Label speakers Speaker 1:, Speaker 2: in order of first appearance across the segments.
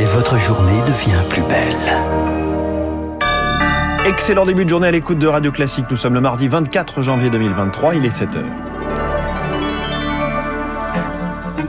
Speaker 1: et votre journée devient plus belle.
Speaker 2: Excellent début de journée à l'écoute de Radio Classique. Nous sommes le mardi 24 janvier 2023, il est 7h.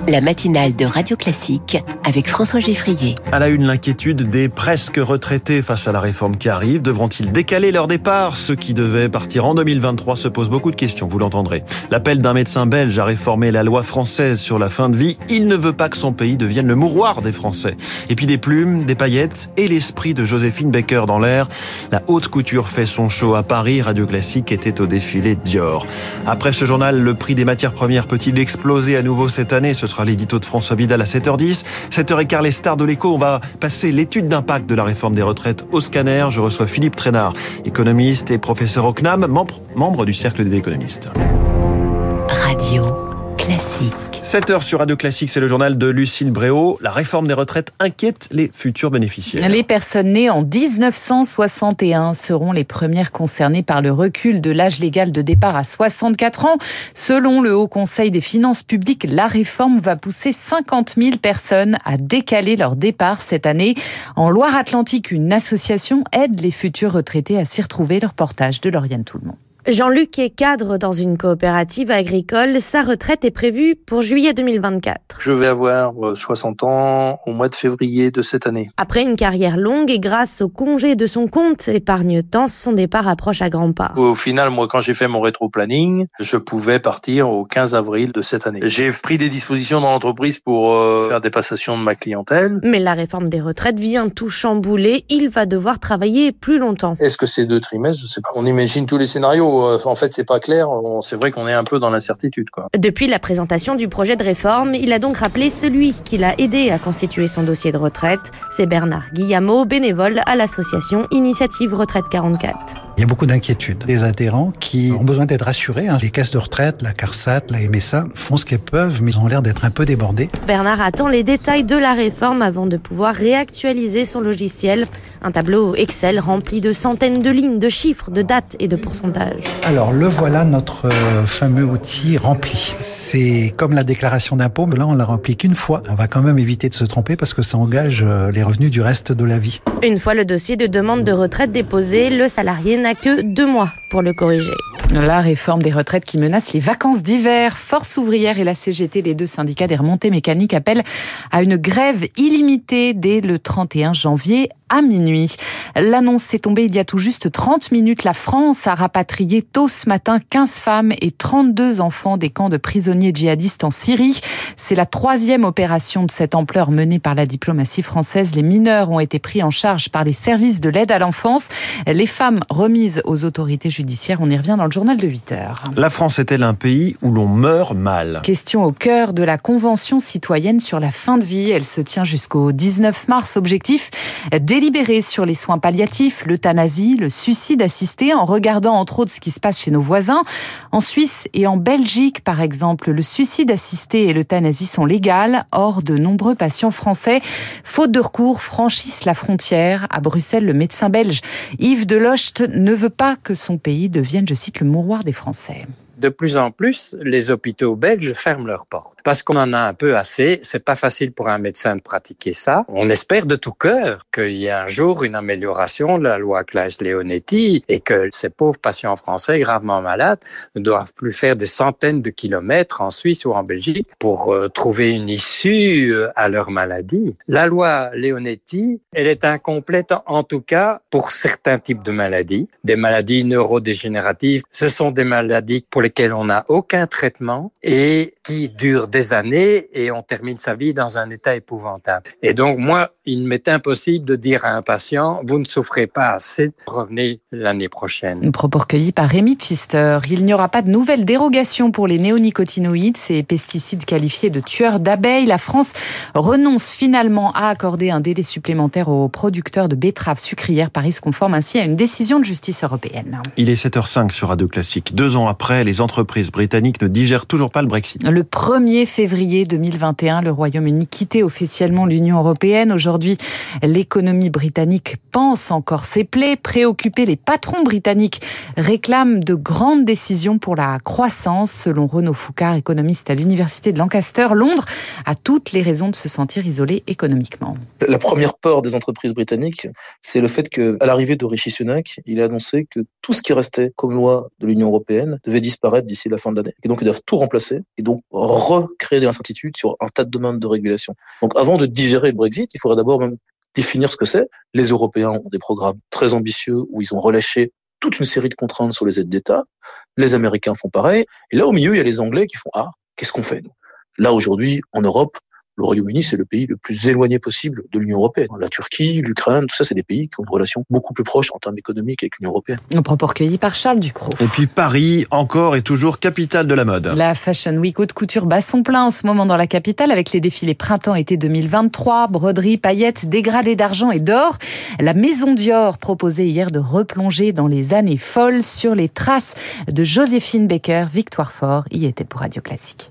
Speaker 3: La matinale de Radio Classique avec François Geffrier.
Speaker 2: À la une, l'inquiétude des presque retraités face à la réforme qui arrive. Devront-ils décaler leur départ? Ceux qui devaient partir en 2023 se posent beaucoup de questions, vous l'entendrez. L'appel d'un médecin belge à réformer la loi française sur la fin de vie. Il ne veut pas que son pays devienne le mouroir des Français. Et puis des plumes, des paillettes et l'esprit de Joséphine Baker dans l'air. La haute couture fait son show à Paris. Radio Classique était au défilé Dior. Après ce journal, le prix des matières premières peut-il exploser à nouveau cette année? Sera l'édito de François Vidal à 7h10. 7h15, les stars de l'écho. On va passer l'étude d'impact de la réforme des retraites au scanner. Je reçois Philippe Trénard, économiste et professeur au CNAM, membre, membre du Cercle des économistes.
Speaker 3: Radio classique.
Speaker 2: 7 heures sur Radio Classique, c'est le journal de Lucille Bréau. La réforme des retraites inquiète les futurs bénéficiaires.
Speaker 4: Les personnes nées en 1961 seront les premières concernées par le recul de l'âge légal de départ à 64 ans. Selon le Haut Conseil des finances publiques, la réforme va pousser 50 000 personnes à décaler leur départ cette année. En Loire-Atlantique, une association aide les futurs retraités à s'y retrouver. Leur portage de Lauriane Tout-le-Monde.
Speaker 5: Jean-Luc est cadre dans une coopérative agricole. Sa retraite est prévue pour juillet 2024.
Speaker 6: Je vais avoir 60 euh, ans au mois de février de cette année.
Speaker 5: Après une carrière longue et grâce au congé de son compte épargne-temps, son départ approche à grands pas.
Speaker 6: Au final, moi, quand j'ai fait mon rétro-planning, je pouvais partir au 15 avril de cette année. J'ai pris des dispositions dans l'entreprise pour euh, faire des passations de ma clientèle.
Speaker 5: Mais la réforme des retraites vient tout chambouler. Il va devoir travailler plus longtemps.
Speaker 6: Est-ce que c'est deux trimestres? Je sais pas. On imagine tous les scénarios. Euh, en fait, c'est pas clair. C'est vrai qu'on est un peu dans l'incertitude.
Speaker 5: Depuis la présentation du projet de réforme, il a donc rappelé celui qui l'a aidé à constituer son dossier de retraite. C'est Bernard Guillamot, bénévole à l'association Initiative Retraite 44.
Speaker 7: Il y a beaucoup d'inquiétudes. Des adhérents qui ont besoin d'être rassurés. Hein. Les caisses de retraite, la CARSAT, la MSA font ce qu'elles peuvent, mais ils ont l'air d'être un peu débordés.
Speaker 5: Bernard attend les détails de la réforme avant de pouvoir réactualiser son logiciel. Un tableau Excel rempli de centaines de lignes, de chiffres, de dates et de pourcentages.
Speaker 7: Alors le voilà notre euh, fameux outil rempli. C'est comme la déclaration d'impôt, mais là on la remplit qu'une fois. On va quand même éviter de se tromper parce que ça engage euh, les revenus du reste de la vie.
Speaker 5: Une fois le dossier de demande de retraite déposé, le salarié n'a que deux mois pour le corriger.
Speaker 4: La réforme des retraites qui menace les vacances d'hiver. Force ouvrière et la CGT, les deux syndicats des remontées mécaniques, appellent à une grève illimitée dès le 31 janvier à minuit. L'annonce est tombée il y a tout juste 30 minutes. La France a rapatrié tôt ce matin 15 femmes et 32 enfants des camps de prisonniers djihadistes en Syrie. C'est la troisième opération de cette ampleur menée par la diplomatie française. Les mineurs ont été pris en charge par les services de l'aide à l'enfance. Les femmes remises aux autorités judiciaires. On y revient dans le journal de 8 heures.
Speaker 2: La France est-elle un pays où l'on meurt mal?
Speaker 4: Question au cœur de la Convention citoyenne sur la fin de vie. Elle se tient jusqu'au 19 mars. Objectif délibéré sur les soins palliatifs, l'euthanasie, le suicide assisté, en regardant entre autres ce qui se passe chez nos voisins. En Suisse et en Belgique, par exemple, le suicide assisté et l'euthanasie sont légales. Or, de nombreux patients français, faute de recours, franchissent la frontière. À Bruxelles, le médecin belge Yves Delocht ne veut pas que son pays devienne, je cite, le mouroir des Français.
Speaker 8: De plus en plus, les hôpitaux belges ferment leurs portes parce qu'on en a un peu assez. C'est pas facile pour un médecin de pratiquer ça. On espère de tout cœur qu'il y ait un jour une amélioration de la loi Claes-Leonetti et que ces pauvres patients français gravement malades ne doivent plus faire des centaines de kilomètres en Suisse ou en Belgique pour euh, trouver une issue euh, à leur maladie. La loi Leonetti, elle est incomplète en tout cas pour certains types de maladies. Des maladies neurodégénératives, ce sont des maladies pour lesquelles on n'a aucun traitement et qui durent des années et on termine sa vie dans un état épouvantable. Et donc, moi, il m'est impossible de dire à un patient, vous ne souffrez pas assez, revenez l'année prochaine.
Speaker 4: Propos recueillis par Rémi Pfister. Il n'y aura pas de nouvelle dérogation pour les néonicotinoïdes, ces pesticides qualifiés de tueurs d'abeilles. La France renonce finalement à accorder un délai supplémentaire aux producteurs de betteraves sucrières. Paris se conforme ainsi à une décision de justice européenne.
Speaker 2: Il est 7h05 sur Radio Classique. Deux ans après, les entreprises britanniques ne digèrent toujours pas le Brexit.
Speaker 4: Le 1er février 2021, le Royaume-Uni quittait officiellement l'Union européenne. Aujourd'hui, l'économie britannique pense encore ses plaies. Préoccupés, les patrons britanniques réclament de grandes décisions pour la croissance. Selon Renaud Foucard, économiste à l'Université de Lancaster, Londres a toutes les raisons de se sentir isolé économiquement.
Speaker 9: La première peur des entreprises britanniques, c'est le fait qu'à l'arrivée de Rishi Sunak, il a annoncé que tout ce qui restait comme loi de l'Union européenne devait disparaître d'ici la fin de l'année. Et donc, ils doivent tout remplacer et donc recréer des incertitudes sur un tas de demandes de régulation. Donc avant de digérer le Brexit, il faudrait d'abord même définir ce que c'est. Les Européens ont des programmes très ambitieux où ils ont relâché toute une série de contraintes sur les aides d'État. Les Américains font pareil. Et là, au milieu, il y a les Anglais qui font Ah, qu'est-ce qu'on fait nous? Là, aujourd'hui, en Europe, le Royaume-Uni, c'est le pays le plus éloigné possible de l'Union européenne. La Turquie, l'Ukraine, tout ça, c'est des pays qui ont une relation beaucoup plus proche en termes économiques avec l'Union européenne.
Speaker 4: Un propos recueilli par Charles Ducrot.
Speaker 2: Et puis Paris, encore et toujours capitale de la mode.
Speaker 4: La Fashion Week haute couture bat son plein en ce moment dans la capitale avec les défilés printemps-été 2023, broderies, paillettes, dégradés d'argent et d'or. La maison Dior proposait hier de replonger dans les années folles sur les traces de Joséphine Baker. Victoire Fort y était pour Radio Classique.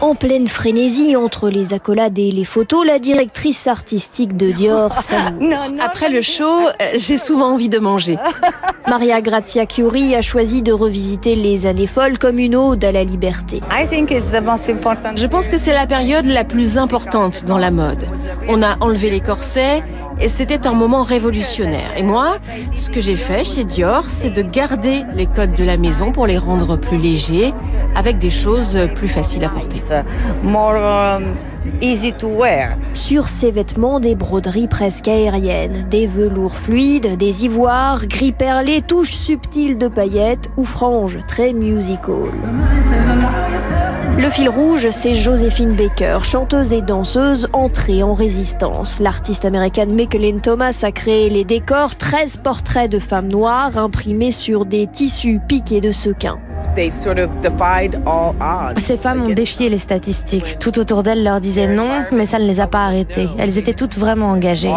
Speaker 10: En pleine frénésie entre les accolades et les photos, la directrice artistique de Dior.
Speaker 11: Après le show, euh, j'ai souvent envie de manger.
Speaker 10: Maria Grazia Chiuri a choisi de revisiter les années folles comme une ode à la liberté.
Speaker 11: Je pense que c'est la période la plus importante dans la mode. On a enlevé les corsets et c'était un moment révolutionnaire. Et moi, ce que j'ai fait chez Dior, c'est de garder les codes de la maison pour les rendre plus légers, avec des choses plus faciles à porter.
Speaker 10: Easy to wear. Sur ces vêtements, des broderies presque aériennes, des velours fluides, des ivoires, gris perlés, touches subtiles de paillettes ou franges très musical. Le fil rouge, c'est Joséphine Baker, chanteuse et danseuse entrée en résistance. L'artiste américaine Michaeline Thomas a créé les décors, 13 portraits de femmes noires imprimés sur des tissus piqués de sequins.
Speaker 5: Ces femmes ont défié les statistiques. Tout autour d'elles leur disait non, mais ça ne les a pas arrêtées. Elles étaient toutes vraiment engagées.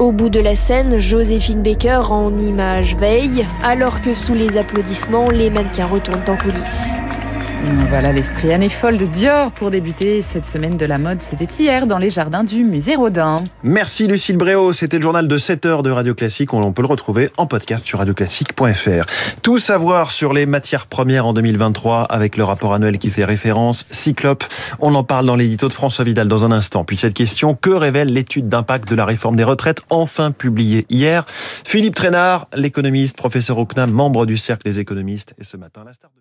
Speaker 10: Au bout de la scène, Joséphine Baker en image veille, alors que sous les applaudissements, les mannequins retournent en coulisses.
Speaker 4: Voilà l'esprit année folle de Dior pour débuter cette semaine de la mode. C'était hier dans les jardins du musée Rodin.
Speaker 2: Merci Lucille Bréau. C'était le journal de 7 heures de Radio Classique. On peut le retrouver en podcast sur radioclassique.fr. Tout savoir sur les matières premières en 2023 avec le rapport annuel qui fait référence Cyclope. On en parle dans l'édito de François Vidal dans un instant. Puis cette question, que révèle l'étude d'impact de la réforme des retraites enfin publiée hier? Philippe Trainard, l'économiste, professeur au CNAM, membre du Cercle des économistes et ce matin la star de